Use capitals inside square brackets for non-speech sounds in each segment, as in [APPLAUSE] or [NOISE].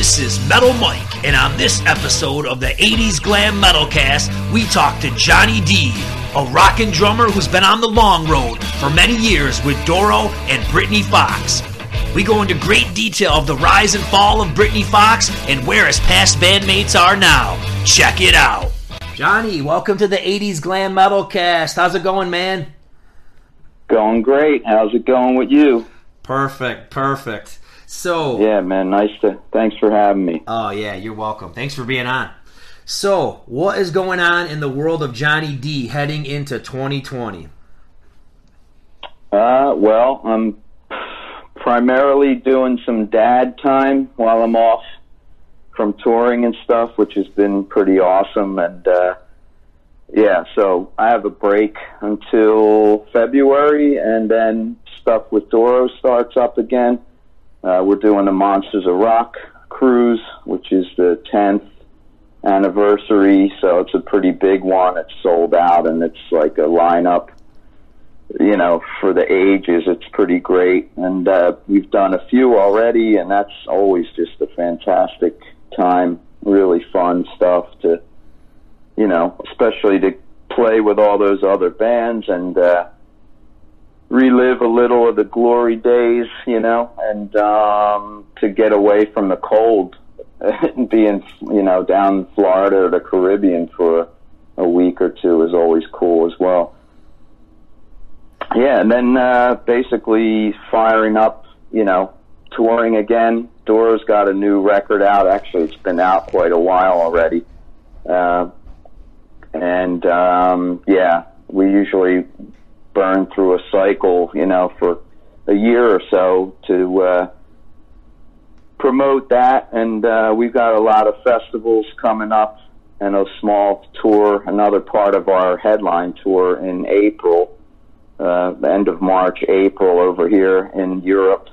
This is Metal Mike, and on this episode of the 80s Glam Metalcast, we talk to Johnny Dee, a rockin' drummer who's been on the long road for many years with Doro and Britny Fox. We go into great detail of the rise and fall of Britny Fox and where his past bandmates are now. Check it out. Johnny, welcome to the 80s Glam Metalcast. How's it going, man? Going great. How's it going with you? Perfect, perfect. So Yeah, man. Nice to. Thanks for having me. Oh yeah, you're welcome. Thanks for being on. So, what is going on in the world of Johnny Dee heading into 2020? Uh, well, I'm primarily doing some dad time while I'm off from touring and stuff, which has been pretty awesome. And uh, yeah, so I have a break until February, and then stuff with Doro starts up again. Uh, we're doing the Monsters of Rock cruise, which is the 10th anniversary, so it's a pretty big one. It's sold out, and it's like a lineup. You know, for the ages, it's pretty great, and uh, we've done a few already, and that's always just a fantastic time. Really fun stuff to, you know, especially to play with all those other bands and uh, relive a little of the glory days, you know, and um, to get away from the cold being, you know, down in Florida or the Caribbean for a week or two is always cool as well. Yeah, and then uh, basically firing up, you know, touring again. Doro's got a new record out. Actually, it's been out quite a while already. Uh, and um, yeah, we usually burn through a cycle, you know, for a year or so to uh, promote that. And uh, we've got a lot of festivals coming up and a small tour, another part of our headline tour in April, uh, the end of March, April over here in Europe.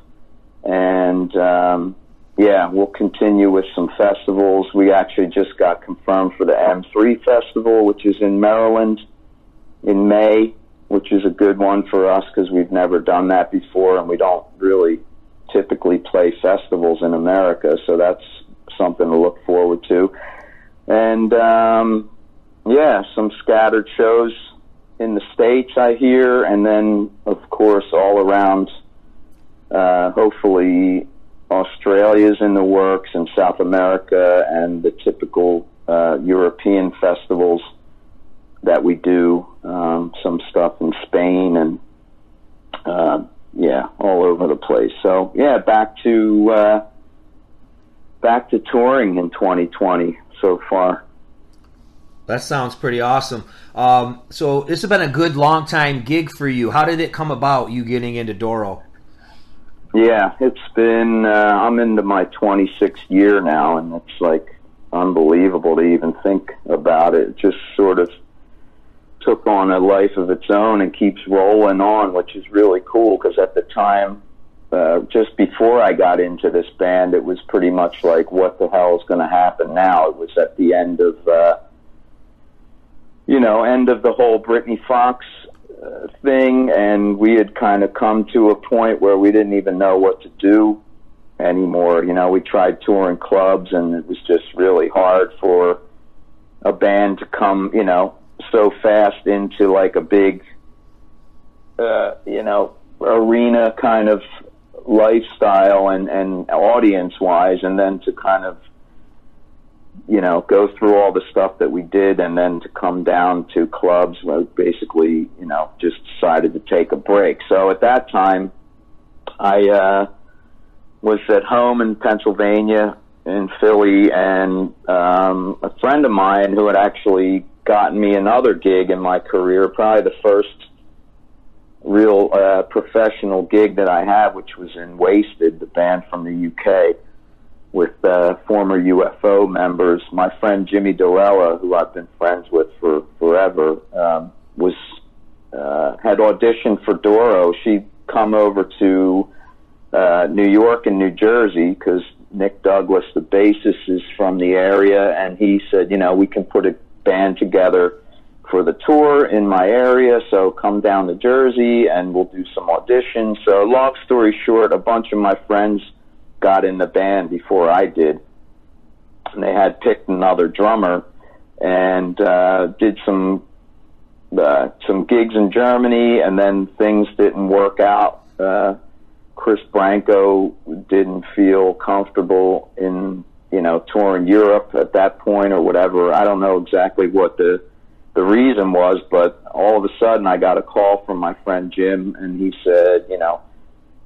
And um, yeah, we'll continue with some festivals. We actually just got confirmed for the M3 Festival, which is in Maryland in May which is a good one for us because we've never done that before and we don't really typically play festivals in America. So that's something to look forward to. And um, yeah, some scattered shows in the States, I hear, and then, of course, all around, uh, hopefully, Australia's in the works and South America and the typical uh, European festivals that we do. Um, some stuff in Spain and uh, yeah, all over the place. So yeah, back to uh, back to touring in 2020 so far. That sounds pretty awesome. Um, so this has been a good long time gig for you. How did it come about? You getting into Doro? Yeah, it's been. Uh, I'm into my 26th year now, and it's like unbelievable to even think about it. it just sort of took on a life of its own and keeps rolling on, which is really cool because at the time, uh, just before I got into this band, it was pretty much like, what the hell is going to happen now? It was at the end of, uh, you know, end of the whole Britny Fox uh, thing, and we had kind of come to a point where we didn't even know what to do anymore. You know, we tried touring clubs, and it was just really hard for a band to come, you know, so fast into like a big, uh, you know, arena kind of lifestyle and, and audience wise, and then to kind of, you know, go through all the stuff that we did, and then to come down to clubs where basically, you know, just decided to take a break. So at that time, I uh, was at home in Pennsylvania in Philly, and um, a friend of mine who had actually gotten me another gig in my career, probably the first real uh, professional gig that I had, which was in Wasted, the band from the UK, with uh, former UFO members. My friend Jimmy DiLella, who I've been friends with for forever, um, was uh, had auditioned for Doro. She'd come over to uh, New York and New Jersey because Nick Douglas, the bassist, is from the area, and he said, you know, we can put a band together for the tour in my area. So come down to Jersey and we'll do some auditions. So long story short, a bunch of my friends got in the band before I did. and they had picked another drummer, and uh, did some uh, some gigs in Germany, and then things didn't work out. Uh, Chris Branco didn't feel comfortable in you know touring Europe at that point or whatever. I don't know exactly what the the reason was, but all of a sudden I got a call from my friend Jim, and he said, you know,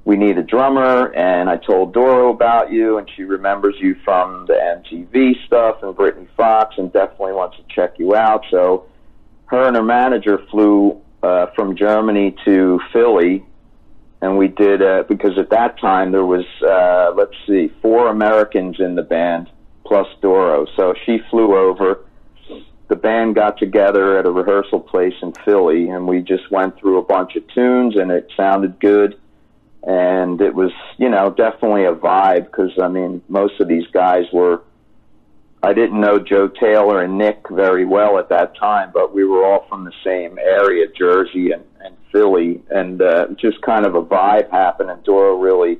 we need a drummer, and I told Doro about you, and she remembers you from the MTV stuff and Britny Fox, and definitely wants to check you out. So her and her manager flew uh, from Germany to Philly, and we did uh, because at that time there was uh, let's see four Americans in the band plus Doro. So she flew over the band got together at a rehearsal place in Philly, and we just went through a bunch of tunes, and it sounded good. And it was, you know, definitely a vibe because I mean, most of these guys were. I didn't know Joe Taylor and Nick very well at that time, but we were all from the same area, Jersey and, and Philly, and uh, just kind of a vibe happened. And Doro really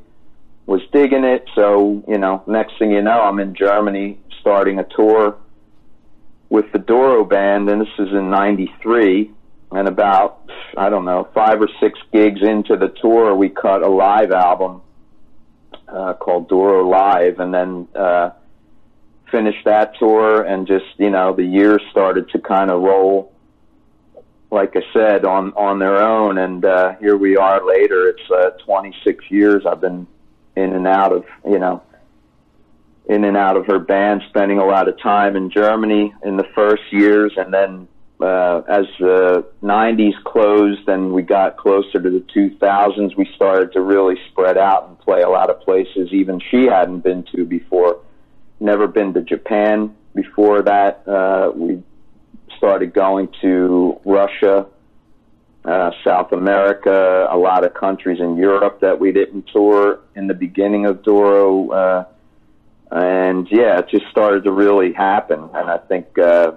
was digging it. So, you know, next thing you know, I'm in Germany starting a tour with the Doro band, and this is in '93. And about I don't know five or six gigs into the tour, we cut a live album uh, called Doro Live, and then uh, finished that tour. And just you know, the years started to kind of roll, like I said, on on their own. And uh, here we are later. It's uh, 26 years I've been in and out of you know in and out of her band, spending a lot of time in Germany in the first years, and then uh, as the 90s closed and we got closer to the 2000s, we started to really spread out and play a lot of places even she hadn't been to before. Never been to Japan before that. Uh, we started going to Russia, uh, South America, a lot of countries in Europe that we didn't tour in the beginning of Doro. Uh, and yeah, it just started to really happen. And I think uh,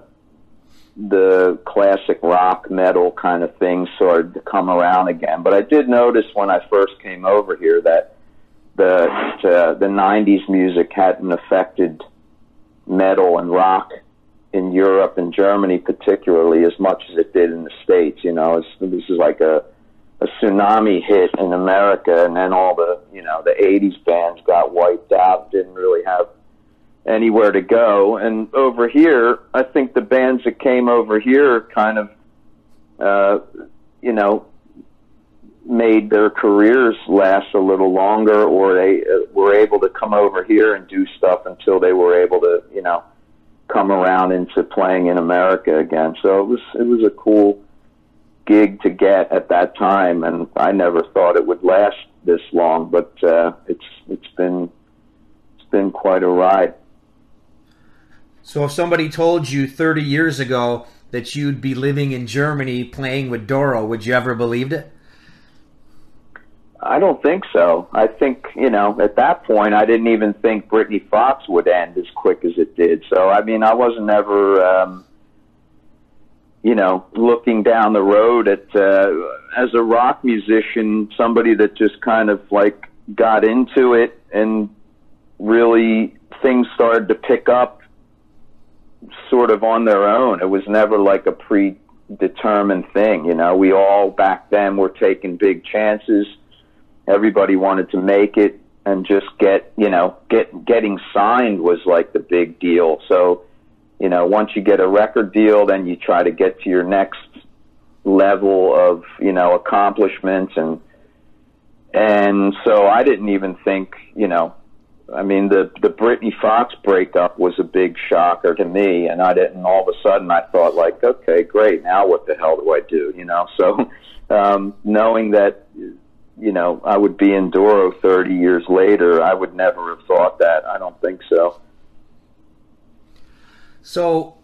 the classic rock metal kind of thing started to come around again. But I did notice when I first came over here that the uh, the '90s music hadn't affected metal and rock in Europe and Germany particularly as much as it did in the states. You know, it's, this is like a a tsunami hit in America, and then all the you know the '80s bands got wiped out, didn't really have anywhere to go. And over here, I think the bands that came over here kind of, uh, you know, made their careers last a little longer, or they uh, were able to come over here and do stuff until they were able to, you know, come around into playing in America again. So it was it was a cool gig to get at that time, and I never thought it would last this long. But uh, it's it's been it's been quite a ride. So if somebody told you 30 years ago that you'd be living in Germany playing with Doro, would you ever believed it? I don't think so. I think, you know, at that point, I didn't even think Britny Fox would end as quick as it did. So, I mean, I wasn't ever, um, you know, looking down the road at uh, as a rock musician, somebody that just kind of like got into it and really things started to pick up sort of on their own. It was never like a predetermined thing, you know. We all back then were taking big chances. Everybody wanted to make it and just get, you know, get getting signed was like the big deal. So you know, once you get a record deal, then you try to get to your next level of, you know, accomplishments and, and so I didn't even think, you know, I mean, the, the Britny Fox breakup was a big shocker to me and I didn't, all of a sudden I thought like, okay, great. Now what the hell do I do? You know, so, [LAUGHS] um, knowing that, you know, I would be in Doro 30 years later, I would never have thought that. I don't think so. So,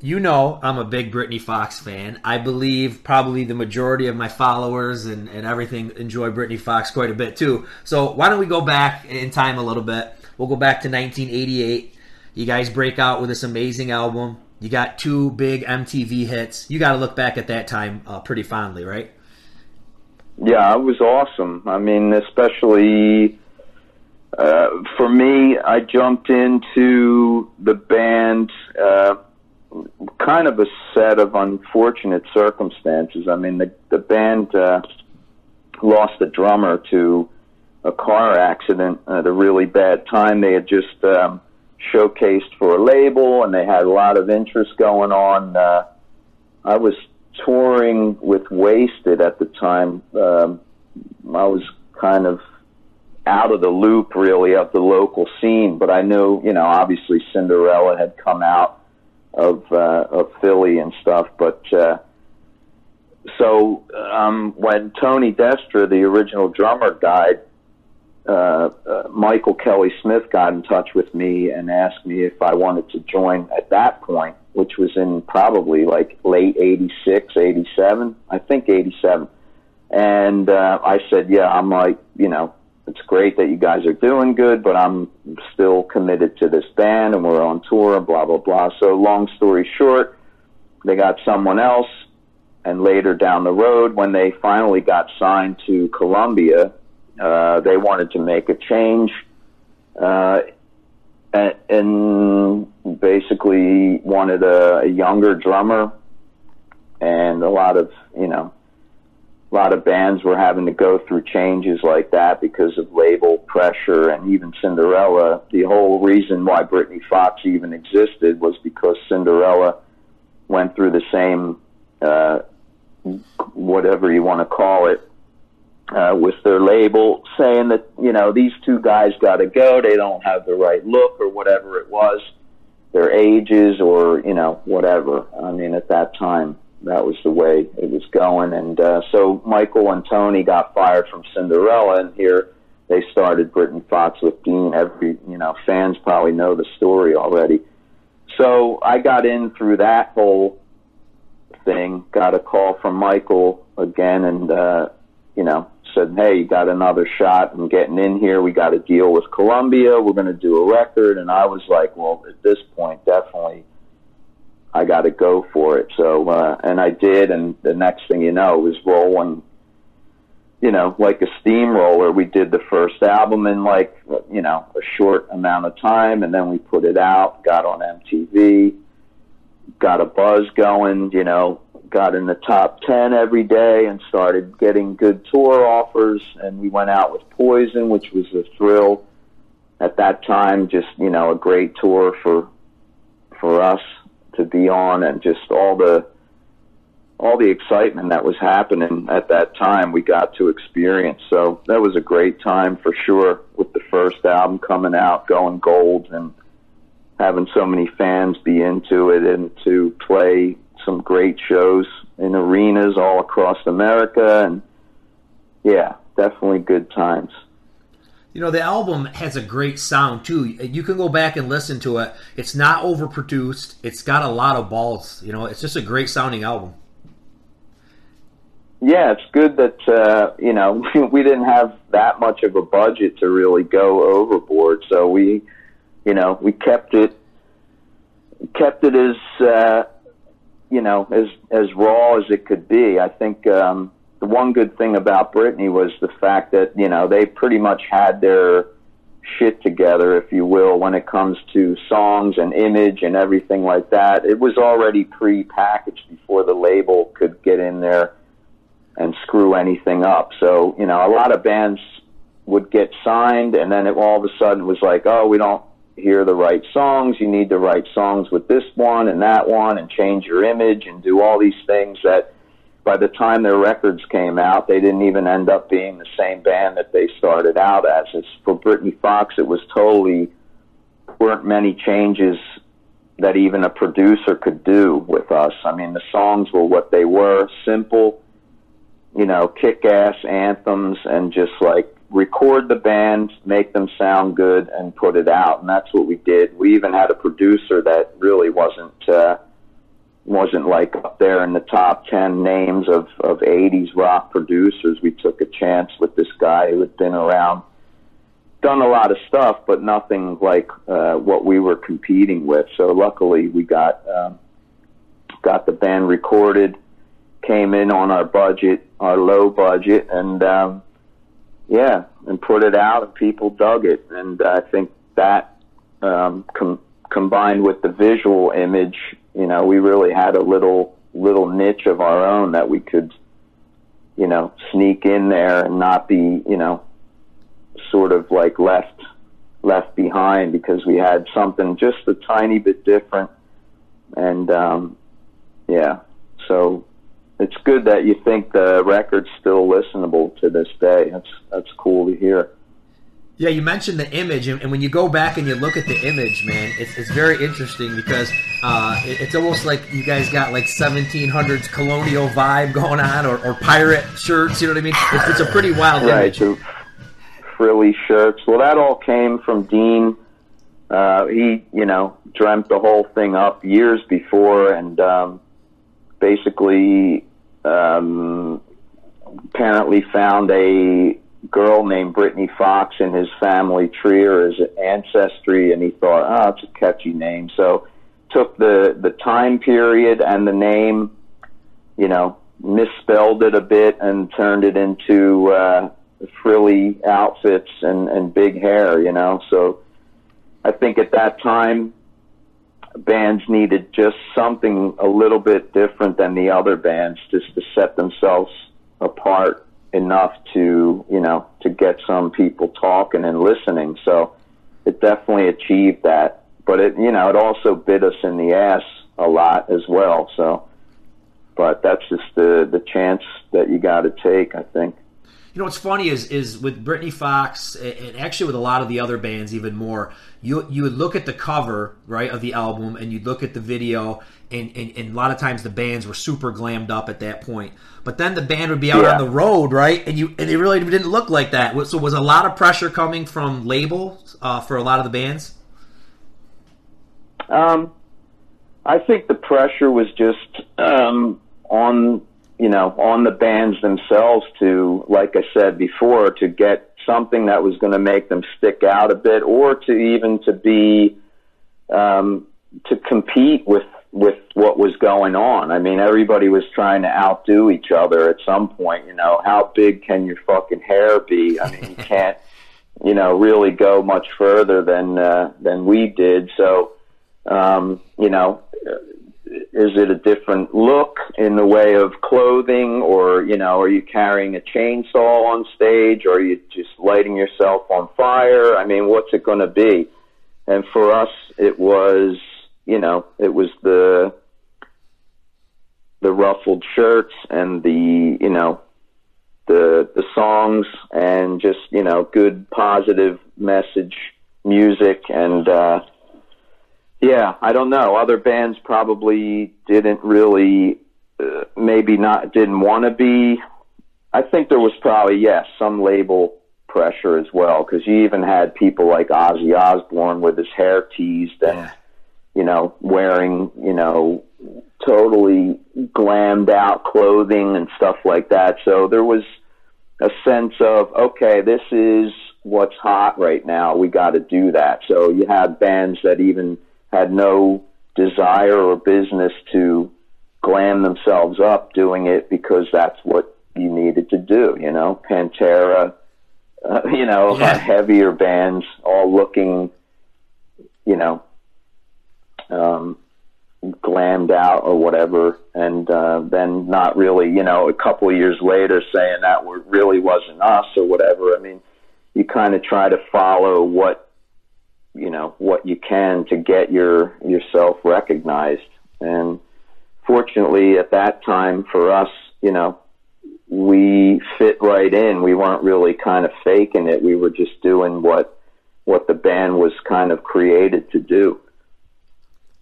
you know, I'm a big Britny Fox fan. I believe probably the majority of my followers and, and everything enjoy Britny Fox quite a bit too. So, why don't we go back in time a little bit? We'll go back to 1988. You guys break out with this amazing album. You got two big MTV hits. You got to look back at that time uh, pretty fondly, right? Yeah, it was awesome. I mean, especially Uh, for me, I jumped into the band uh, kind of a set of unfortunate circumstances. I mean, the the band uh, lost a drummer to a car accident at a really bad time. They had just um, showcased for a label, and they had a lot of interest going on. Uh, I was touring with Wasted at the time. Um, I was kind of out of the loop, really, of the local scene, but I knew, you know, obviously Cinderella had come out of uh, of Philly and stuff, but. Uh, so um, when Tony Destra, the original drummer, died, uh, uh, Michael Kelly Smith got in touch with me and asked me if I wanted to join at that point, which was in probably like late 86, 87, I think 87. And uh, I said, yeah, I'm like, you know, it's great that you guys are doing good, but I'm still committed to this band and we're on tour and blah, blah, blah. So long story short, they got someone else. And later down the road, when they finally got signed to Columbia, uh, they wanted to make a change, uh, and, and basically wanted a, a younger drummer, and a lot of you know, a lot of bands were having to go through changes like that because of label pressure, and even Cinderella. The whole reason why Britny Fox even existed was because Cinderella went through the same, uh, whatever you want to call it, uh, with their label saying that you know these two guys got to go. They don't have the right look or whatever it was, their ages or you know whatever. I mean, at that time, that was the way it was going. And uh, so Michael and Tony got fired from Cinderella, and here they started Britny Fox with Dean. Every you know fans probably know the story already. So I got in through that whole thing. Got a call from Michael again, and uh, you know said, "Hey, you got another shot. I'm getting in here. We got a deal with Columbia. We're going to do a record." And I was like, "Well, at this point, definitely, I got to go for it." So, uh, and I did. And the next thing you know, was rolling. You know, like a steamroller. We did the first album in like you know a short amount of time, and then we put it out. Got on MTV. Got a buzz going. You know, got in the top 10 every day and started getting good tour offers and we went out with poison which was a thrill. At that time just you know a great tour for for us to be on and just all the all the excitement that was happening at that time we got to experience. So that was a great time for sure with the first album coming out going gold and having so many fans be into it and to play some great shows in arenas all across America, and yeah, definitely good times. You know, the album has a great sound too. You can go back and listen to it. It's not overproduced. It's got a lot of balls. You know, it's just a great sounding album. Yeah, it's good that uh, you know [LAUGHS] we didn't have that much of a budget to really go overboard, so we, you know, we kept it kept it as uh, you know, as as raw as it could be. I think um, the one good thing about Britny was the fact that you know they pretty much had their shit together, if you will, when it comes to songs and image and everything like that. It was already pre-packaged before the label could get in there and screw anything up. So you know, a lot of bands would get signed, and then it all of a sudden was like, oh, we don't hear the right songs. You need to write songs with this one and that one and change your image and do all these things that by the time their records came out, they didn't even end up being the same band that they started out as. It's, for Britny Fox, it was totally weren't many changes that even a producer could do with us. I mean, the songs were what they were, simple, you know, kick-ass anthems and just like record the band, make them sound good, and put it out. And that's what we did. We even had a producer that really wasn't uh, wasn't like up there in the top ten names of of '80s rock producers. We took a chance with this guy who had been around, done a lot of stuff, but nothing like uh, what we were competing with. So luckily, we got um, got the band recorded. Came in on our budget, our low budget, and um, yeah, and put it out, and people dug it, and I think that um, com- combined with the visual image, you know, we really had a little little niche of our own that we could, you know, sneak in there and not be, you know, sort of like left left behind because we had something just a tiny bit different, and um, yeah, so it's good that you think the record's still listenable to this day. That's that's cool to hear. Yeah, you mentioned the image, and, when you go back and you look at the image, man, it's, it's very interesting because uh, it, it's almost like you guys got like 1700s colonial vibe going on, or, or pirate shirts. You know what I mean? It's, it's a pretty wild right, image. Frilly shirts. Well, that all came from Dean. Uh, he, you know, dreamt the whole thing up years before, and um, basically, um, apparently found a girl named Brittany Fox in his family tree or his ancestry, and he thought, oh, it's a catchy name. So took the the time period and the name, you know, misspelled it a bit and turned it into uh, frilly outfits and and big hair. You know, so I think at that time bands needed just something a little bit different than the other bands just to set themselves apart enough to you know to get some people talking and listening. So it definitely achieved that. But it you know it also bit us in the ass a lot as well. So but that's just the the chance that you got to take i think you know what's funny is is with Britny Fox and actually with a lot of the other bands even more. You you would look at the cover right of the album and you'd look at the video and, and, and a lot of times the bands were super glammed up at that point. But then the band would be out yeah. on the road, right? And you and it really didn't look like that. So was a lot of pressure coming from labels uh, for a lot of the bands. Um, I think the pressure was just um, on you know, on the bands themselves to, like I said before, to get something that was going to make them stick out a bit, or to even to be um, to compete with with what was going on. I mean, everybody was trying to outdo each other at some point. You know, how big can your fucking hair be? I mean, you [LAUGHS] can't, you know, really go much further than uh, than we did. So, um, you know is it a different look in the way of clothing or you know are you carrying a chainsaw on stage or are you just lighting yourself on fire? I mean what's it going to be? And for us it was you know it was the the ruffled shirts and the you know the the songs and just you know good positive message music and uh yeah, I don't know. Other bands probably didn't really, uh, maybe not, didn't want to be. I think there was probably, yes, some label pressure as well, because you even had people like Ozzy Osbourne with his hair teased and, yeah. you know, wearing, you know, totally glammed out clothing and stuff like that. So there was a sense of, okay, this is what's hot right now. We got to do that. So you had bands that even had no desire or business to glam themselves up doing it because that's what you needed to do. You know, Pantera, uh, [LAUGHS] you know, yeah. heavier bands all looking, you know, um, glammed out or whatever, and uh, then not really, you know, a couple of years later saying that really wasn't us or whatever. I mean, you kind of try to follow what you know what you can to get your yourself recognized. And fortunately at that time for us you know we fit right in. We weren't really kind of faking it. We were just doing what what the band was kind of created to do.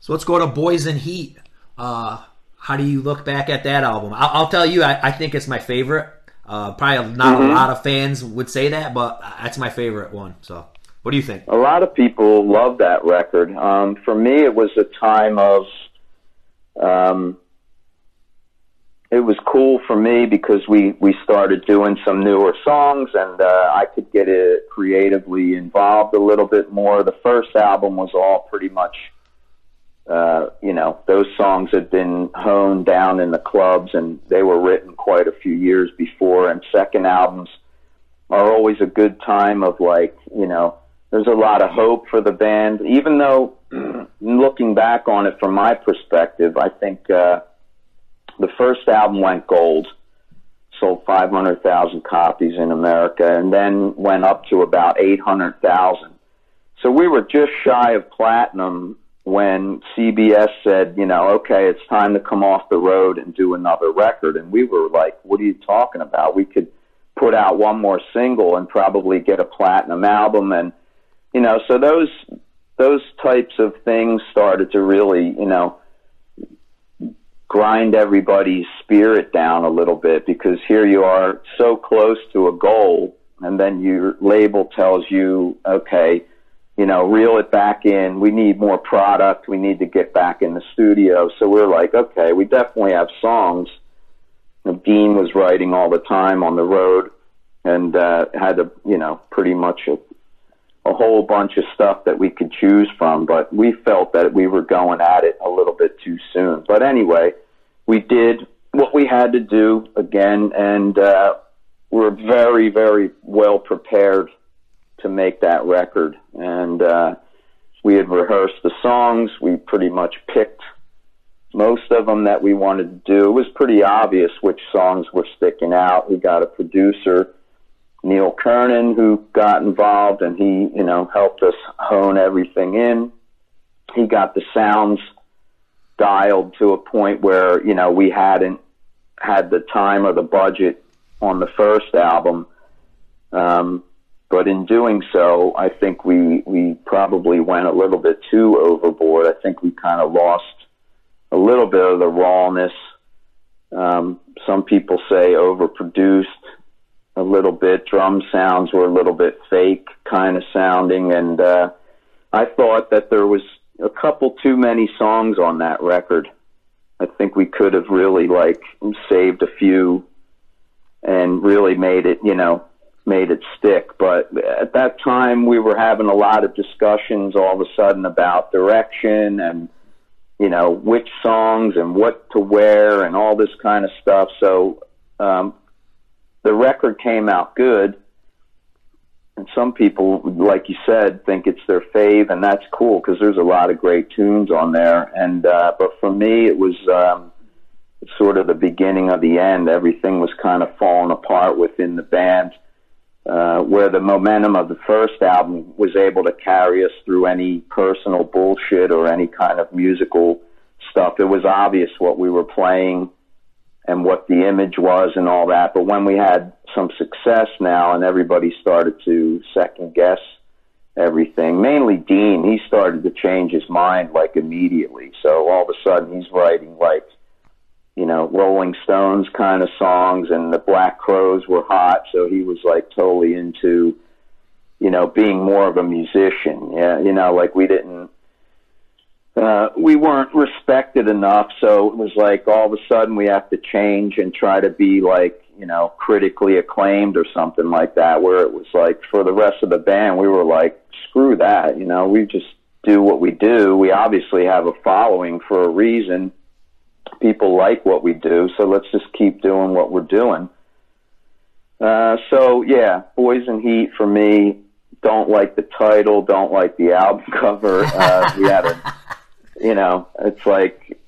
So let's go to boys in heat. Uh, how do you look back at that album? I'll, I'll tell you I, I, think it's my favorite. Uh, probably not mm-hmm. a lot of fans would say that but that's my favorite one so what do you think? A lot of people love that record. Um, for me, it was a time of. Um, it was cool for me because we we started doing some newer songs and uh, I could get it creatively involved a little bit more. The first album was all pretty much, uh, you know, those songs had been honed down in the clubs and they were written quite a few years before. And second albums are always a good time of like, you know, there's a lot of hope for the band. Even though, [CLEARS THROAT] looking back on it from my perspective, I think uh, the first album went gold, sold 500,000 copies in America, and then went up to about 800,000. So we were just shy of platinum when CBS said, you know, okay, it's time to come off the road and do another record. And we were like, what are you talking about? We could put out one more single and probably get a platinum album. And, you know, so those, those types of things started to really, you know, grind everybody's spirit down a little bit because here you are so close to a goal and then your label tells you, okay, you know, reel it back in. We need more product. We need to get back in the studio. So we're like, okay, we definitely have songs. Dean was writing all the time on the road and uh, had a, you know, pretty much a, a whole bunch of stuff that we could choose from. But we felt that we were going at it a little bit too soon. But anyway, we did what we had to do again, and uh, we're very, very well prepared to make that record. And uh, we had rehearsed the songs. We pretty much picked most of them that we wanted to do. It was pretty obvious which songs were sticking out. We got a producer, Neil Kernon, who got involved, and he, you know, helped us hone everything in. He got the sounds dialed to a point where you know we hadn't had the time or the budget on the first album. Um, but in doing so, I think we we probably went a little bit too overboard. I think we kind of lost a little bit of the rawness. Um, some people say overproduced a little bit. Drum sounds were a little bit fake kind of sounding, and uh, I thought that there was a couple too many songs on that record. I think we could have really like saved a few and really made it, you know, made it stick. But at that time, we were having a lot of discussions all of a sudden about direction and, you know, which songs and what to wear and all this kind of stuff. So um, the record came out good. And some people, like you said, think it's their fave, and that's cool because there's a lot of great tunes on there. And uh, but for me, it was um, sort of the beginning of the end. Everything was kind of falling apart within the band uh, where the momentum of the first album was able to carry us through any personal bullshit or any kind of musical stuff. It was obvious what we were playing and what the image was and all that. But when we had some success now and everybody started to second guess everything, mainly Dean, he started to change his mind like immediately. So all of a sudden he's writing like you know, Rolling Stones kind of songs, and the Black Crowes were hot, so he was like totally into, you know, being more of a musician. Yeah, you know, like we didn't, uh, we weren't respected enough, so it was like all of a sudden we have to change and try to be like, you know, critically acclaimed or something like that. Where it was like for the rest of the band, we were like, screw that, you know, we just do what we do. We obviously have a following for a reason people like what we do, so let's just keep doing what we're doing. Uh, so yeah, Boys Heat for me. Don't like the title. Don't like the album [LAUGHS] cover. Uh, we had a, you know, it's like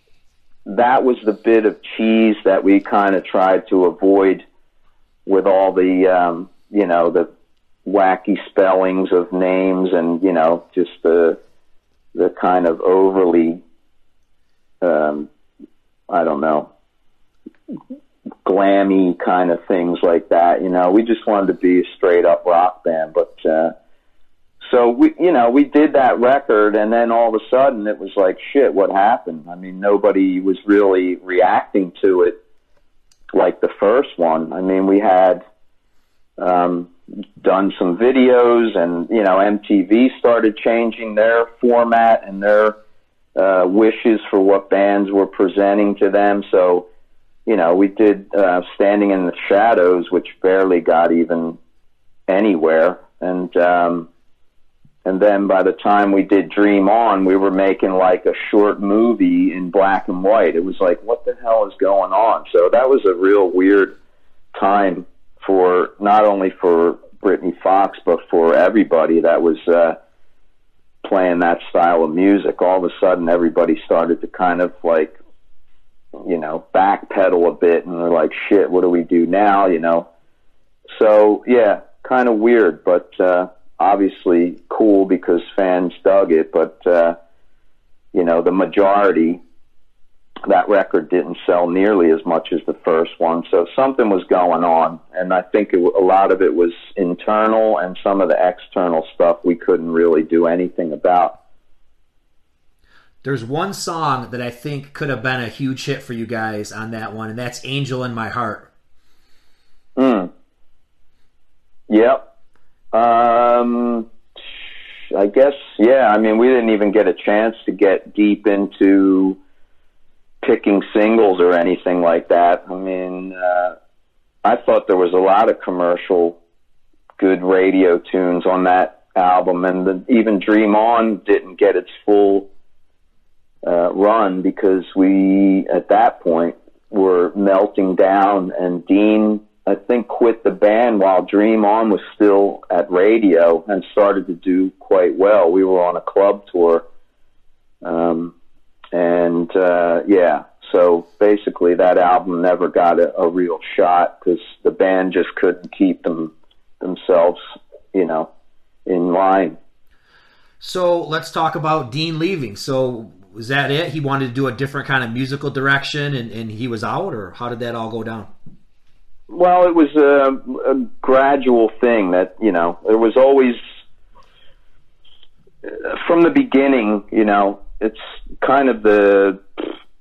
that was the bit of cheese that we kind of tried to avoid with all the, um, you know, the wacky spellings of names and you know just the the kind of overly um, I don't know, glammy kind of things like that. You know, we just wanted to be a straight up rock band, but uh, so we, you know, we did that record, and then all of a sudden it was like, shit, what happened? I mean, nobody was really reacting to it like the first one. I mean, we had um, done some videos, and you know, MTV started changing their format and their uh, wishes for what bands were presenting to them. So, you know, we did uh, Standing in the Shadows, which barely got even anywhere, and um, and then by the time we did Dream On, we were making like a short movie in black and white. It was like, what the hell is going on? So that was a real weird time for not only for Britny Fox, but for everybody that was uh, playing that style of music. All of a sudden, everybody started to kind of like, you know, backpedal a bit, and they're like, "Shit, what do we do now?" You know. So yeah, kind of weird, but uh, obviously cool because fans dug it. But uh, you know, the majority that record didn't sell nearly as much as the first one. So something was going on, and I think it, a lot of it was internal, and some of the external stuff we couldn't really do anything about. There's one song that I think could have been a huge hit for you guys on that one, and that's "Angel in My Heart." Hmm. Yep. Um. I guess yeah. I mean, we didn't even get a chance to get deep into picking singles or anything like that. I mean, uh, I thought there was a lot of commercial good radio tunes on that album, and the, even Dream On didn't get its full uh, run because we, at that point, were melting down, and Dean, I think, quit the band while Dream On was still at radio and started to do quite well. We were on a club tour. Um, and uh, yeah, so basically that album never got a, a real shot because the band just couldn't keep them themselves, you know, in line. So let's talk about Dean leaving. So was that it? He wanted to do a different kind of musical direction, and, and he was out, or how did that all go down? Well, it was a, a gradual thing that you know there was always from the beginning. You know, it's kind of the,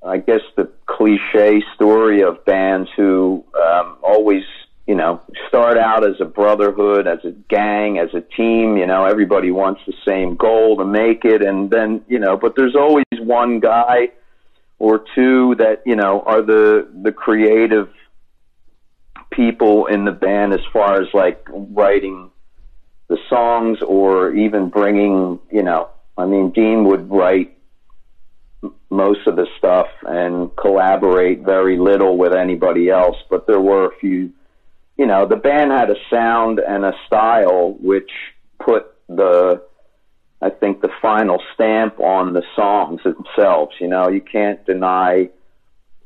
I guess, the cliche story of bands who um, always, you know, start out as a brotherhood, as a gang, as a team. You know, everybody wants the same goal to make it, and then, you know, but there's always one guy or two that you know are the the creative people in the band as far as like writing the songs or even bringing you know i mean dean would write most of the stuff and collaborate very little with anybody else. But there were a few, you know, the band had a sound and a style which put the, I think, the final stamp on the songs themselves. You know, you can't deny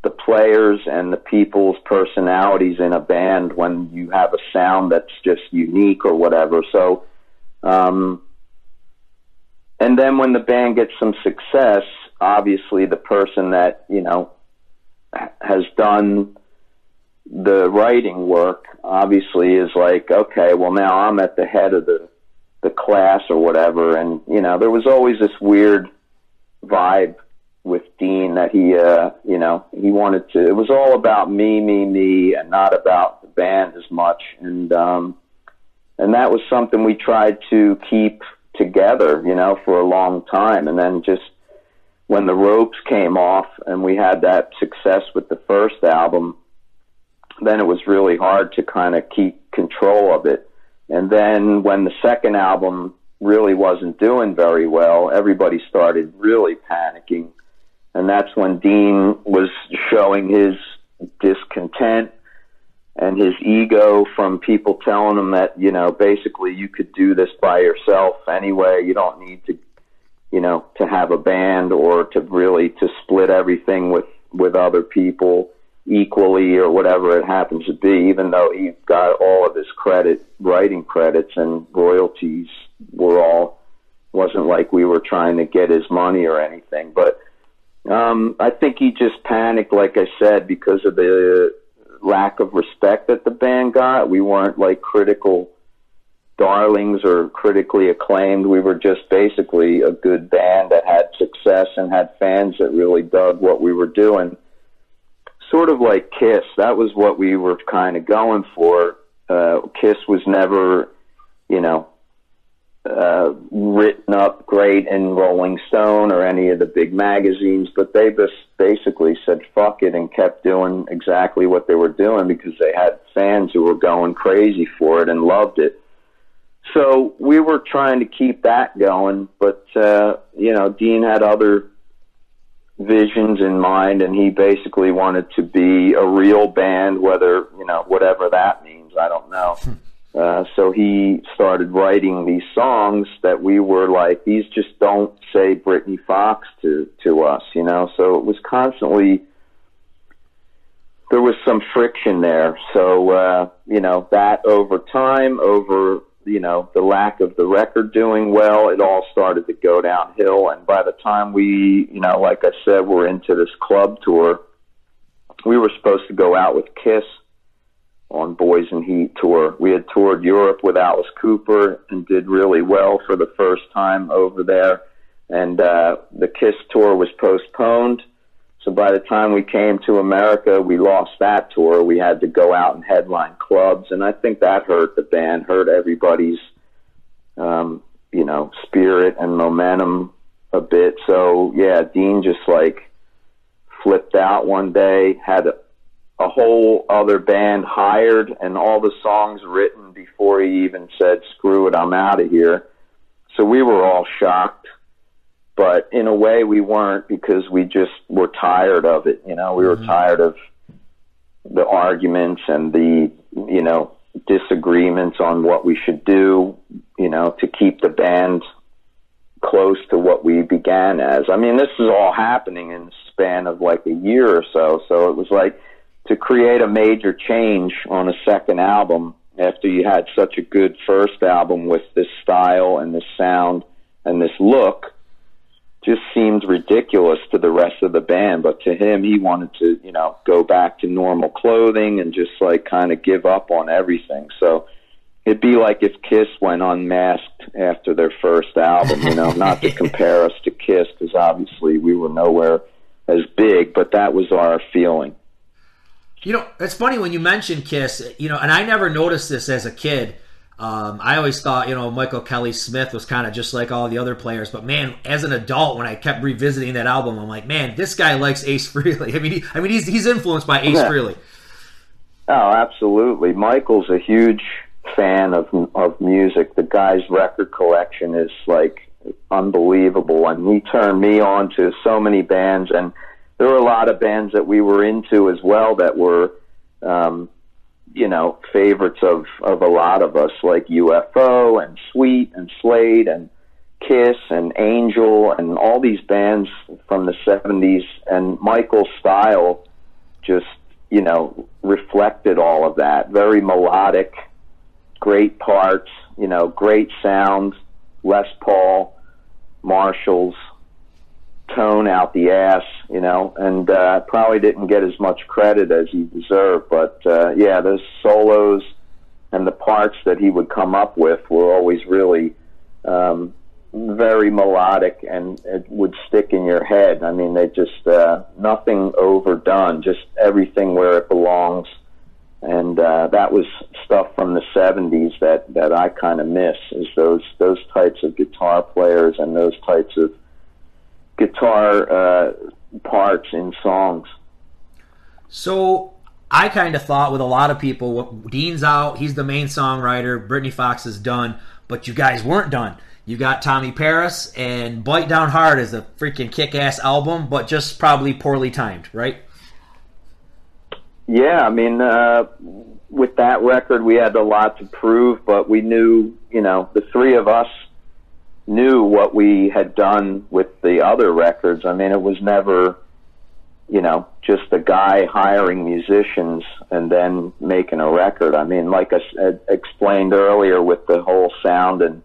the players and the people's personalities in a band when you have a sound that's just unique or whatever. So, um, and then when the band gets some success, obviously the person that you know has done the writing work obviously is like okay well now i'm at the head of the the class or whatever and you know there was always this weird vibe with dean that he uh you know he wanted to it was all about me me me and not about the band as much and um and that was something we tried to keep together you know for a long time and then just when the ropes came off and we had that success with the first album, then it was really hard to kind of keep control of it. And then when the second album really wasn't doing very well, everybody started really panicking. And that's when Dean was showing his discontent and his ego from people telling him that, you know, basically you could do this by yourself anyway. You don't need to you know, to have a band or to really to split everything with with other people equally or whatever it happens to be, even though he got all of his credit, writing credits and royalties were all wasn't like we were trying to get his money or anything. But um, I think he just panicked, like I said, because of the lack of respect that the band got. We weren't like critical darlings or critically acclaimed. We were just basically a good band that had success and had fans that really dug what we were doing. Sort of like Kiss. That was what we were kind of going for. Uh, Kiss was never, you know, uh, written up great in Rolling Stone or any of the big magazines, but they just basically said fuck it and kept doing exactly what they were doing because they had fans who were going crazy for it and loved it so we were trying to keep that going, but uh, you know, Dean had other visions in mind, and he basically wanted to be a real band, whether you know whatever that means. I don't know. Uh, so he started writing these songs that we were like, these just don't say Britny Fox to to us, you know. So it was constantly there was some friction there. So uh, you know that over time, over you know the lack of the record doing well, it all started to go downhill. And by the time we, you know, like I said, we're into this club tour, we were supposed to go out with Kiss on Boys in Heat tour. We had toured Europe with Alice Cooper and did really well for the first time over there. And uh, the Kiss tour was postponed. So by the time we came to America, we lost that tour. We had to go out and headline clubs, and I think that hurt the band, hurt everybody's, um, you know, spirit and momentum a bit. So yeah, Dean just like flipped out one day, had a, whole other band hired and all the songs written before he even said, screw it, I'm out of here. So we were all shocked, but in a way we weren't because we just were tired of it. You know, we were mm-hmm. tired of the arguments and the, you know, disagreements on what we should do, you know, to keep the band close to what we began as. I mean, this is all happening in the span of like a year or so. So it was like to create a major change on a second album after you had such a good first album with this style and this sound and this look just seemed ridiculous to the rest of the band. But to him, he wanted to, you know, go back to normal clothing and just like kind of give up on everything. So it'd be like if Kiss went unmasked after their first album, you know, not to compare us to Kiss because obviously we were nowhere as big, but that was our feeling. You know, it's funny when you mention Kiss, you know, and I never noticed this as a kid. Um, I always thought, you know, Michael Kelly Smith was kind of just like all the other players. But man, as an adult, when I kept revisiting that album, I'm like, man, this guy likes Ace [LAUGHS] Frehley. I mean, he, I mean, he's he's influenced by Ace yeah. Frehley. Oh, absolutely. Michael's a huge fan of of music. The guy's record collection is like unbelievable, and he turned me on to so many bands. And there were a lot of bands that we were into as well that were, um, you know, favorites of of a lot of us, like UFO and Sweet and Slade and Kiss and Angel and all these bands from the '70s. And Michael's style just you know reflected all of that. Very melodic great parts, you know, great sound, Les Paul, Marshalls, tone out the ass, you know, and uh, probably didn't get as much credit as he deserved. But uh, yeah, those solos and the parts that he would come up with were always really um, very melodic and it would stick in your head. I mean, they just uh, nothing overdone, just everything where it belongs and uh, that was stuff from the 70s that that I kind of miss is those those types of guitar players and those types of guitar uh, parts in songs. So I kind of thought with a lot of people, Dean's out, he's the main songwriter, Britny Fox is done, but you guys weren't done. You got Tommy Paris and Bite Down Hard is a freaking kick ass album, but just probably poorly timed, right? Yeah, I mean, uh, with that record, we had a lot to prove, but we knew, you know, the three of us knew what we had done with the other records. I mean, it was never, you know, just a guy hiring musicians and then making a record. I mean, like I explained earlier with the whole sound and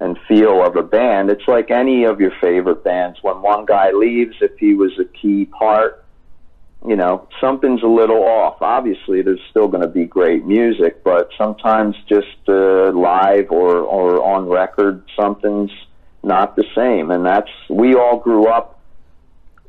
and feel of a band, it's like any of your favorite bands. When one guy leaves, if he was a key part, you know, something's a little off. Obviously, there's still going to be great music, but sometimes just uh, live or, or on record, something's not the same. And that's, we all grew up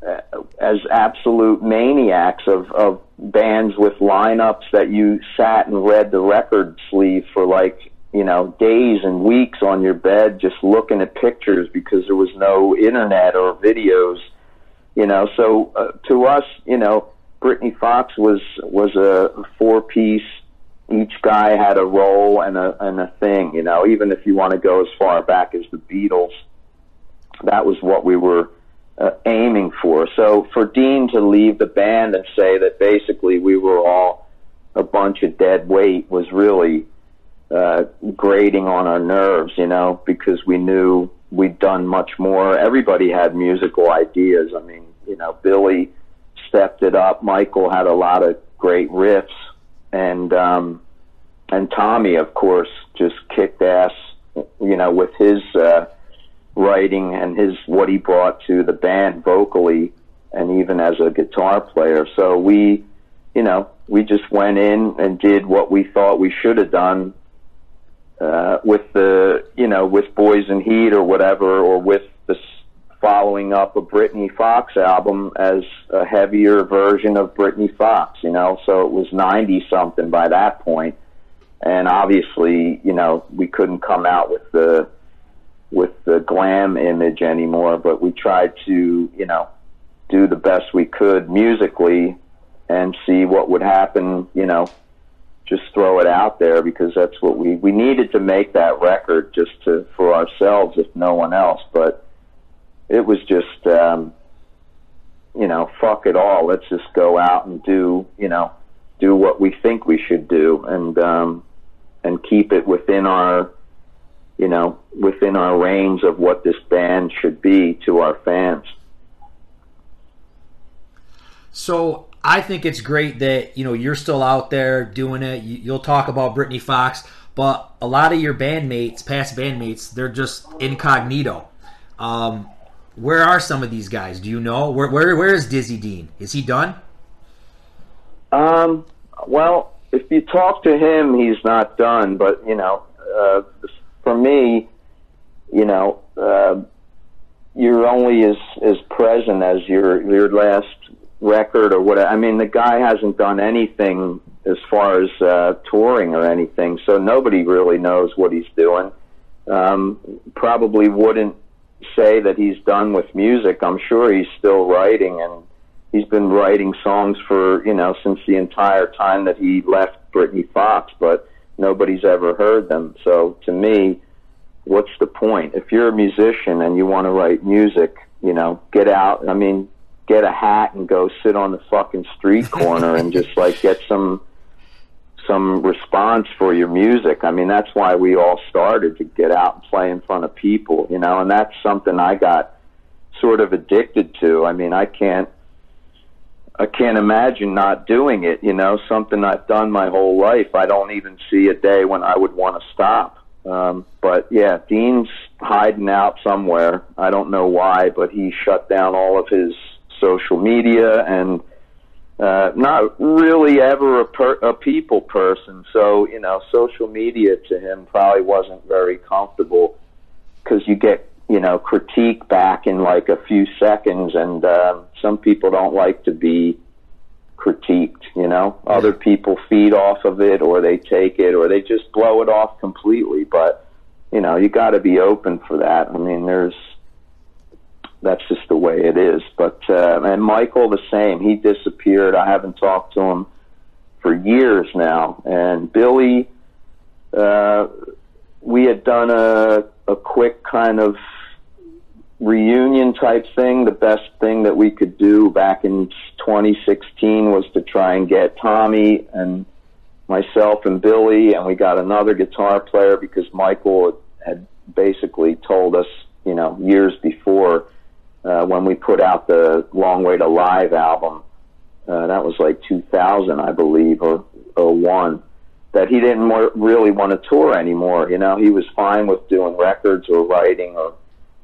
uh, as absolute maniacs of, of bands with lineups that you sat and read the record sleeve for like, you know, days and weeks on your bed just looking at pictures because there was no internet or videos you know, so uh, to us, you know, Britny Fox was was a four piece. Each guy had a role and a and a thing. You know, even if you want to go as far back as the Beatles, that was what we were uh, aiming for. So for Dean to leave the band and say that basically we were all a bunch of dead weight was really uh, grating on our nerves, you know, because we knew we'd done much more. Everybody had musical ideas. I mean, you know, Billy stepped it up. Michael had a lot of great riffs, and um, and Tommy, of course, just kicked ass. You know, with his uh, writing and his what he brought to the band vocally, and even as a guitar player. So we, you know, we just went in and did what we thought we should have done uh, with the, you know, with Boys in Heat or whatever, or with the following up a Britny Fox album as a heavier version of Britny Fox, you know. So it was 90 something by that point. And obviously, you know, we couldn't come out with the with the glam image anymore, but we tried to, you know, do the best we could musically and see what would happen, you know, just throw it out there because that's what we we needed to make that record just to for ourselves if no one else, but it was just um you know, fuck it all. Let's just go out and do, you know, do what we think we should do and um and keep it within our you know, within our range of what this band should be to our fans. So I think it's great that you know you're still out there doing it. You'll talk about Britny Fox, but a lot of your bandmates, past bandmates, they're just incognito. Um, where are some of these guys? Do you know where? Where, where is Dizzy Dean? Is he done? Um. Well, if you talk to him, he's not done. But you know, uh, for me, you know, uh, you're only as as present as your your last record or what. I mean, the guy hasn't done anything as far as uh, touring or anything, so nobody really knows what he's doing. Um, probably wouldn't say that he's done with music. I'm sure he's still writing, and he's been writing songs for you know since the entire time that he left Britny Fox, but nobody's ever heard them. So to me, what's the point? If you're a musician and you want to write music, you know, get out. I mean, get a hat and go sit on the fucking street corner and just like get some some response for your music. I mean, that's why we all started to get out and play in front of people, you know, and that's something I got sort of addicted to. I mean, I can't I can't imagine not doing it, you know, something I've done my whole life. I don't even see a day when I would want to stop. Um, but yeah, Dean's hiding out somewhere. I don't know why, but he shut down all of his social media and uh, not really ever a, per, a people person. So you know, social media to him probably wasn't very comfortable because you get you know critique back in like a few seconds, and uh, some people don't like to be critiqued. You know, yeah. other people feed off of it, or they take it, or they just blow it off completely. But you know, you got to be open for that. I mean, there's that's just the way it is. But uh, and Michael the same. He disappeared. I haven't talked to him for years now. And Billy, uh, we had done a a quick kind of reunion type thing. The best thing that we could do back in 2016 was to try and get Tommy and myself and Billy, and we got another guitar player because Michael had basically told us, you know, years before uh, when we put out the Long Way to Live album. Uh, that was like 2000, I believe, or, or one. That he didn't more, really want to tour anymore. You know, he was fine with doing records or writing or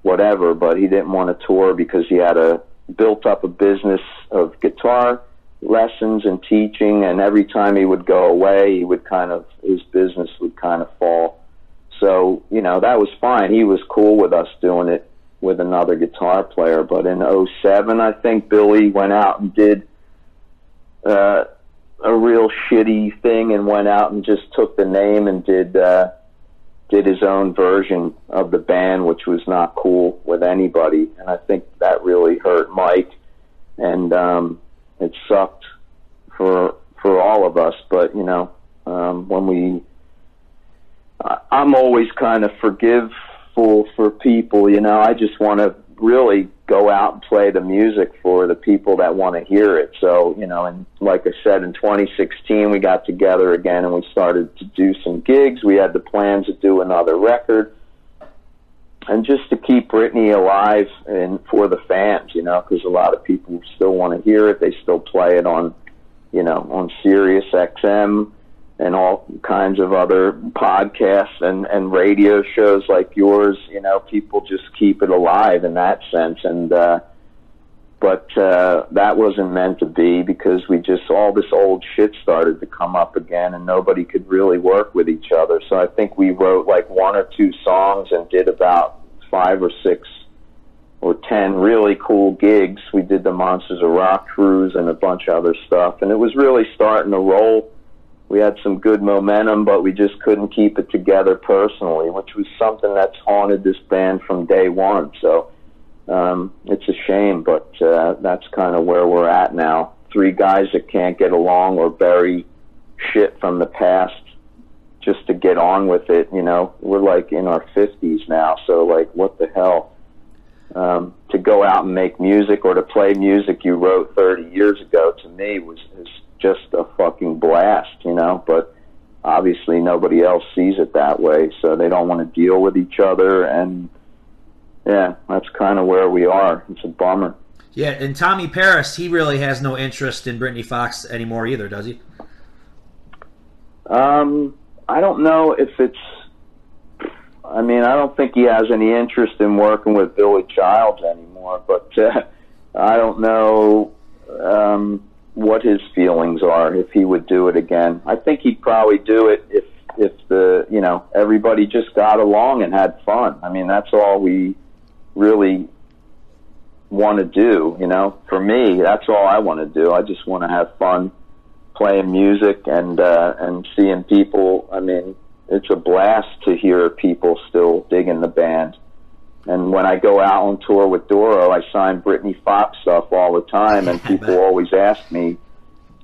whatever, but he didn't want to tour because he had a built up a business of guitar lessons and teaching, and every time he would go away, he would kind of his business would kind of fall. So you know that was fine. He was cool with us doing it with another guitar player. But in '07, I think Billy went out and did uh, a real shitty thing and went out and just took the name and did uh, did his own version of the band, which was not cool with anybody. And I think that really hurt Mike, and um, it sucked for for all of us. But you know, um, when we I'm always kind of forgive for for people. You know, I just want to really go out and play the music for the people that want to hear it. So, you know, and like I said, in 2016, we got together again and we started to do some gigs. We had the plans to do another record. And just to keep Britny alive and for the fans, you know, because a lot of people still want to hear it. They still play it on, you know, on Sirius XM and all kinds of other podcasts and, and radio shows like yours, you know, people just keep it alive in that sense. And, uh, but, uh, that wasn't meant to be because we just, all this old shit started to come up again and nobody could really work with each other. So I think we wrote like one or two songs and did about five or six or ten really cool gigs. We did the Monsters of Rock cruise and a bunch of other stuff. And it was really starting to roll we had some good momentum, but we just couldn't keep it together personally, which was something that's haunted this band from day one. So um, it's a shame, but uh, that's kind of where we're at now. Three guys that can't get along or bury shit from the past just to get on with it. You know, we're like in our fifties now, so like, what the hell? Um, to go out and make music or to play music you wrote 30 years ago to me was is just a fucking blast, you know, but obviously nobody else sees it that way, so they don't want to deal with each other and yeah, that's kind of where we are. It's a bummer. Yeah, and Tommy Paris, he really has no interest in Britny Fox anymore either, does he? Um, I don't know if it's. I mean, I don't think he has any interest in working with Billy Childs anymore, but uh, I don't know. Um, what his feelings are if he would do it again. I think he'd probably do it if if the you know everybody just got along and had fun. I mean, that's all we really want to do. You know, for me, that's all I want to do. I just want to have fun playing music and uh, and seeing people. I mean, it's a blast to hear people still digging the band. And when I go out on tour with Doro, I sign Britny Fox stuff all the time, and [LAUGHS] people always ask me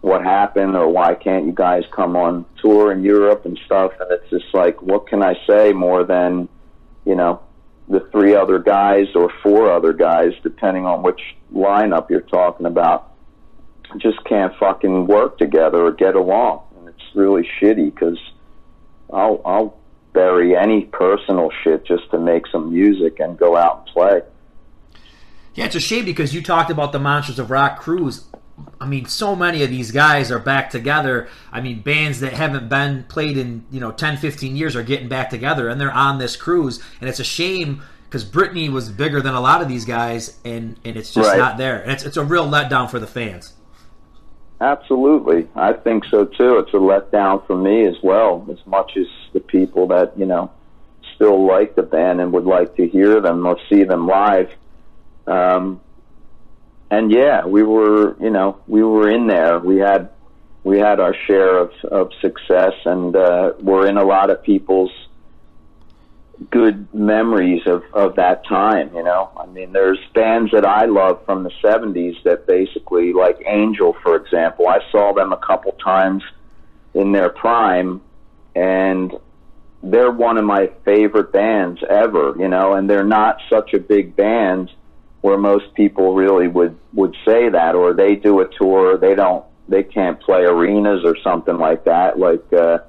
what happened or why can't you guys come on tour in Europe and stuff. And it's just like, what can I say more than, you know, the three other guys or four other guys, depending on which lineup you're talking about, just can't fucking work together or get along. And it's really shitty because I'll, I'll bury any personal shit just to make some music and go out and play. Yeah, it's a shame because you talked about the Monsters of Rock cruise. I mean, so many of these guys are back together. I mean, bands that haven't been played in, you know, 10, 15 years are getting back together and they're on this cruise. And it's a shame because Britny was bigger than a lot of these guys and, and it's just right. not there. And it's, it's a real letdown for the fans. Absolutely. I think so too. It's a letdown for me as well, as much as the people that, you know, still like the band and would like to hear them or see them live. Um, and yeah, we were, you know, we were in there. We had, we had our share of, of success and, uh, we're in a lot of people's good memories of, of that time, you know. I mean, there's bands that I love from the 70s that basically, like Angel, for example, I saw them a couple times in their prime, and they're one of my favorite bands ever, you know, and they're not such a big band where most people really would, would say that, or they do a tour, they don't, they can't play arenas or something like that, like, uh,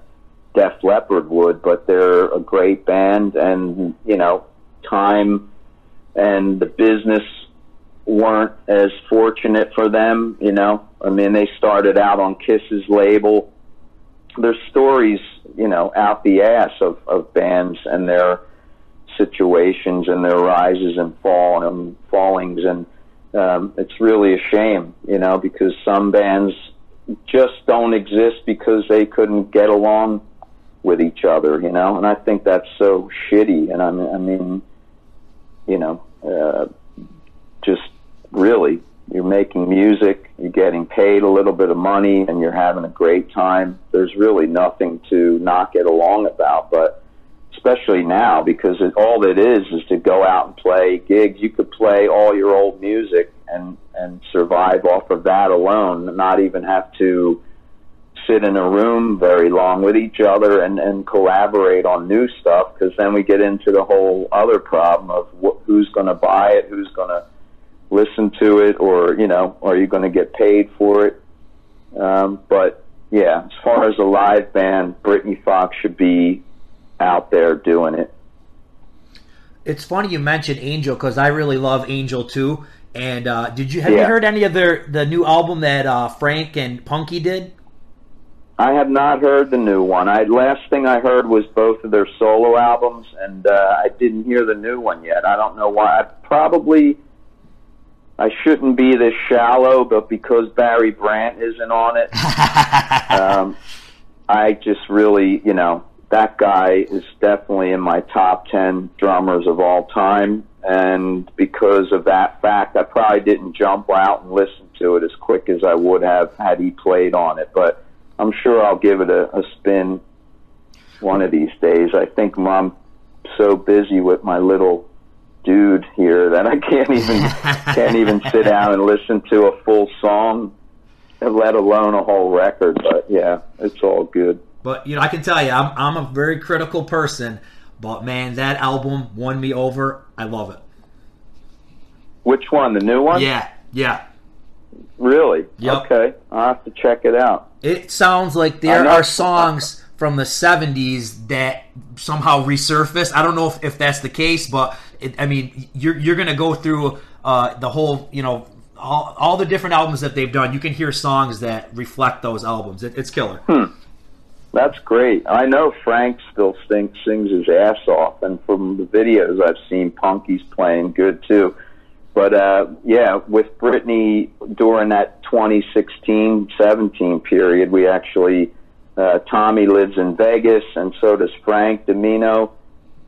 Def Leppard would, but they're a great band, and you know, time and the business weren't as fortunate for them. You know, I mean, they started out on Kiss's label. There's stories, you know, out the ass of, of bands and their situations and their rises and fall and fallings, and um, it's really a shame, you know, because some bands just don't exist because they couldn't get along with each other, you know, and I think that's so shitty. And I mean, I mean, you know, uh, just really, you're making music, you're getting paid a little bit of money, and you're having a great time. There's really nothing to not get along about, but especially now because it, all it is is to go out and play gigs. You could play all your old music and and survive off of that alone, not even have to sit in a room very long with each other and, and collaborate on new stuff because then we get into the whole other problem of wh- who's going to buy it, who's going to listen to it, or you know, are you going to get paid for it? Um, but yeah, as far as a live band, Britny Fox should be out there doing it. It's funny you mentioned Angel because I really love Angel too. And uh, did you have you heard any of their the new album that uh, Frank and Punky did? I have not heard the new one. I last thing I heard was both of their solo albums, and uh, I didn't hear the new one yet. I don't know why. I probably I shouldn't be this shallow, but because Barry Brandt isn't on it, [LAUGHS] um, I just really, you know, that guy is definitely in my top 10 drummers of all time. And because of that fact, I probably didn't jump out and listen to it as quick as I would have had he played on it. But I'm sure I'll give it a, a spin one of these days. I think I'm so busy with my little dude here that I can't even [LAUGHS] can't even sit down and listen to a full song, let alone a whole record. But yeah, it's all good. But you know, I can tell you, I'm I'm a very critical person. But man, that album won me over. I love it. Which one? The new one? Yeah, yeah. Really? Yep. Okay, I'll have to check it out. It sounds like there are songs from the 70s that somehow resurface. I don't know if, if that's the case, but it, I mean, you're you're gonna go through uh, the whole, you know, all, all the different albums that they've done. You can hear songs that reflect those albums. It, it's killer. That's great. I know Frank still sing, sings his ass off, and from the videos I've seen, Punky's playing good too. But uh, yeah, with Britny during that 2016-17 period, we actually uh, Tommy lives in Vegas, and so does Frank DiMino.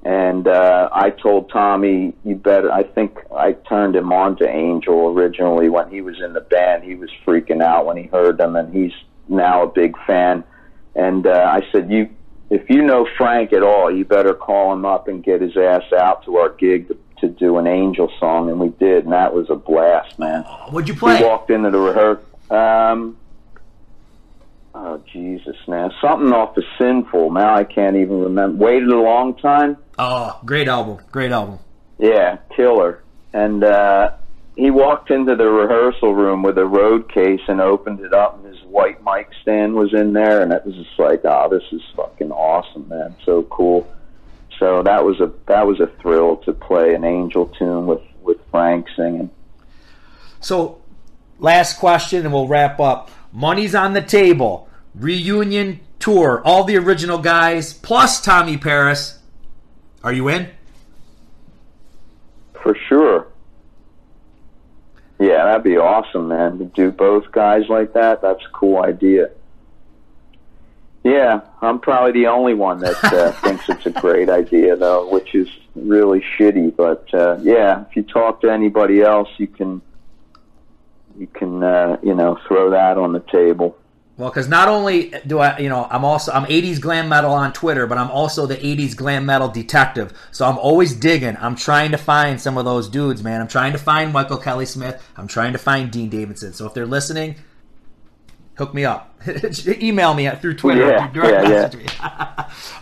And uh, I told Tommy, you better. I think I turned him on to Angel originally when he was in the band. He was freaking out when he heard them, and he's now a big fan. And uh, I said, you, if you know Frank at all, you better call him up and get his ass out to our gig to do an Angel song. And we did, and that was a blast, man. What'd you play? We walked into the rehearsal. Um, oh Jesus, man! Something off of Sinful. Now I can't even remember. Waited a long time. Oh, great album. Great album. Yeah, killer. And uh, he walked into the rehearsal room with a road case and opened it up, and his white mic stand was in there, and it was just like, oh, this is fucking awesome, man! So cool. So that was a that was a thrill to play an Angel tune with with Frank singing. So, last question, and we'll wrap up. Money's on the table. Reunion tour. All the original guys plus Tommy Paris. Are you in? For sure. Yeah, that'd be awesome, man. To do both guys like that, that's a cool idea. Yeah, I'm probably the only one that uh, [LAUGHS] thinks it's a great idea, though, which is really shitty. But uh, yeah, if you talk to anybody else, you can you can uh, you know throw that on the table. Well, because not only do I, you know, I'm also I'm 80s glam metal on Twitter, but I'm also the 80s glam metal detective. So I'm always digging. I'm trying to find some of those dudes, man. I'm trying to find Michael Kelly Smith. I'm trying to find Dean Davidson. So if they're listening, hook me up. [LAUGHS] Email me at, through Twitter. Yeah, direct yeah, message me. [LAUGHS]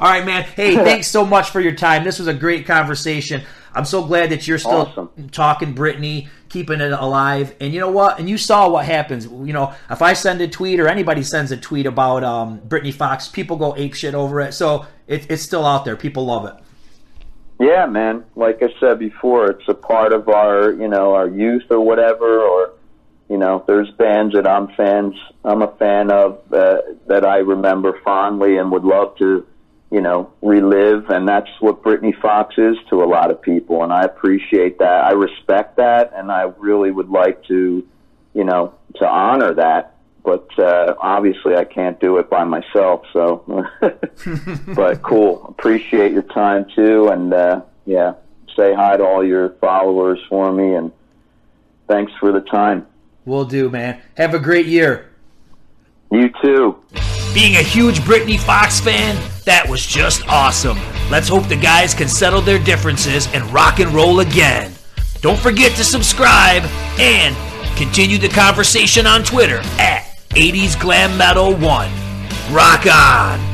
All right, man. Hey, thanks so much for your time. This was a great conversation. I'm so glad that you're still Awesome. talking Britny, keeping it alive. And you know what? And you saw what happens. You know, if I send a tweet or anybody sends a tweet about um, Britny Fox, people go ape shit over it. So it, it's still out there. People love it. Yeah, man. Like I said before, it's a part of our, you know, our youth or whatever. Or, you know, there's bands that I'm fans, I'm a fan of uh, that I remember fondly and would love to, you know, relive. And that's what Britny Fox is to a lot of people, and I appreciate that. I respect that, and I really would like to, you know, to honor that. But uh, obviously, I can't do it by myself. So, [LAUGHS] but cool. Appreciate your time too, and uh, yeah, say hi to all your followers for me, and thanks for the time. Will do, man. Have a great year. You too. Being a huge Britny Fox fan, that was just awesome. Let's hope the guys can settle their differences and rock and roll again. Don't forget to subscribe and continue the conversation on Twitter at 80s Glam Metal 1. Rock on!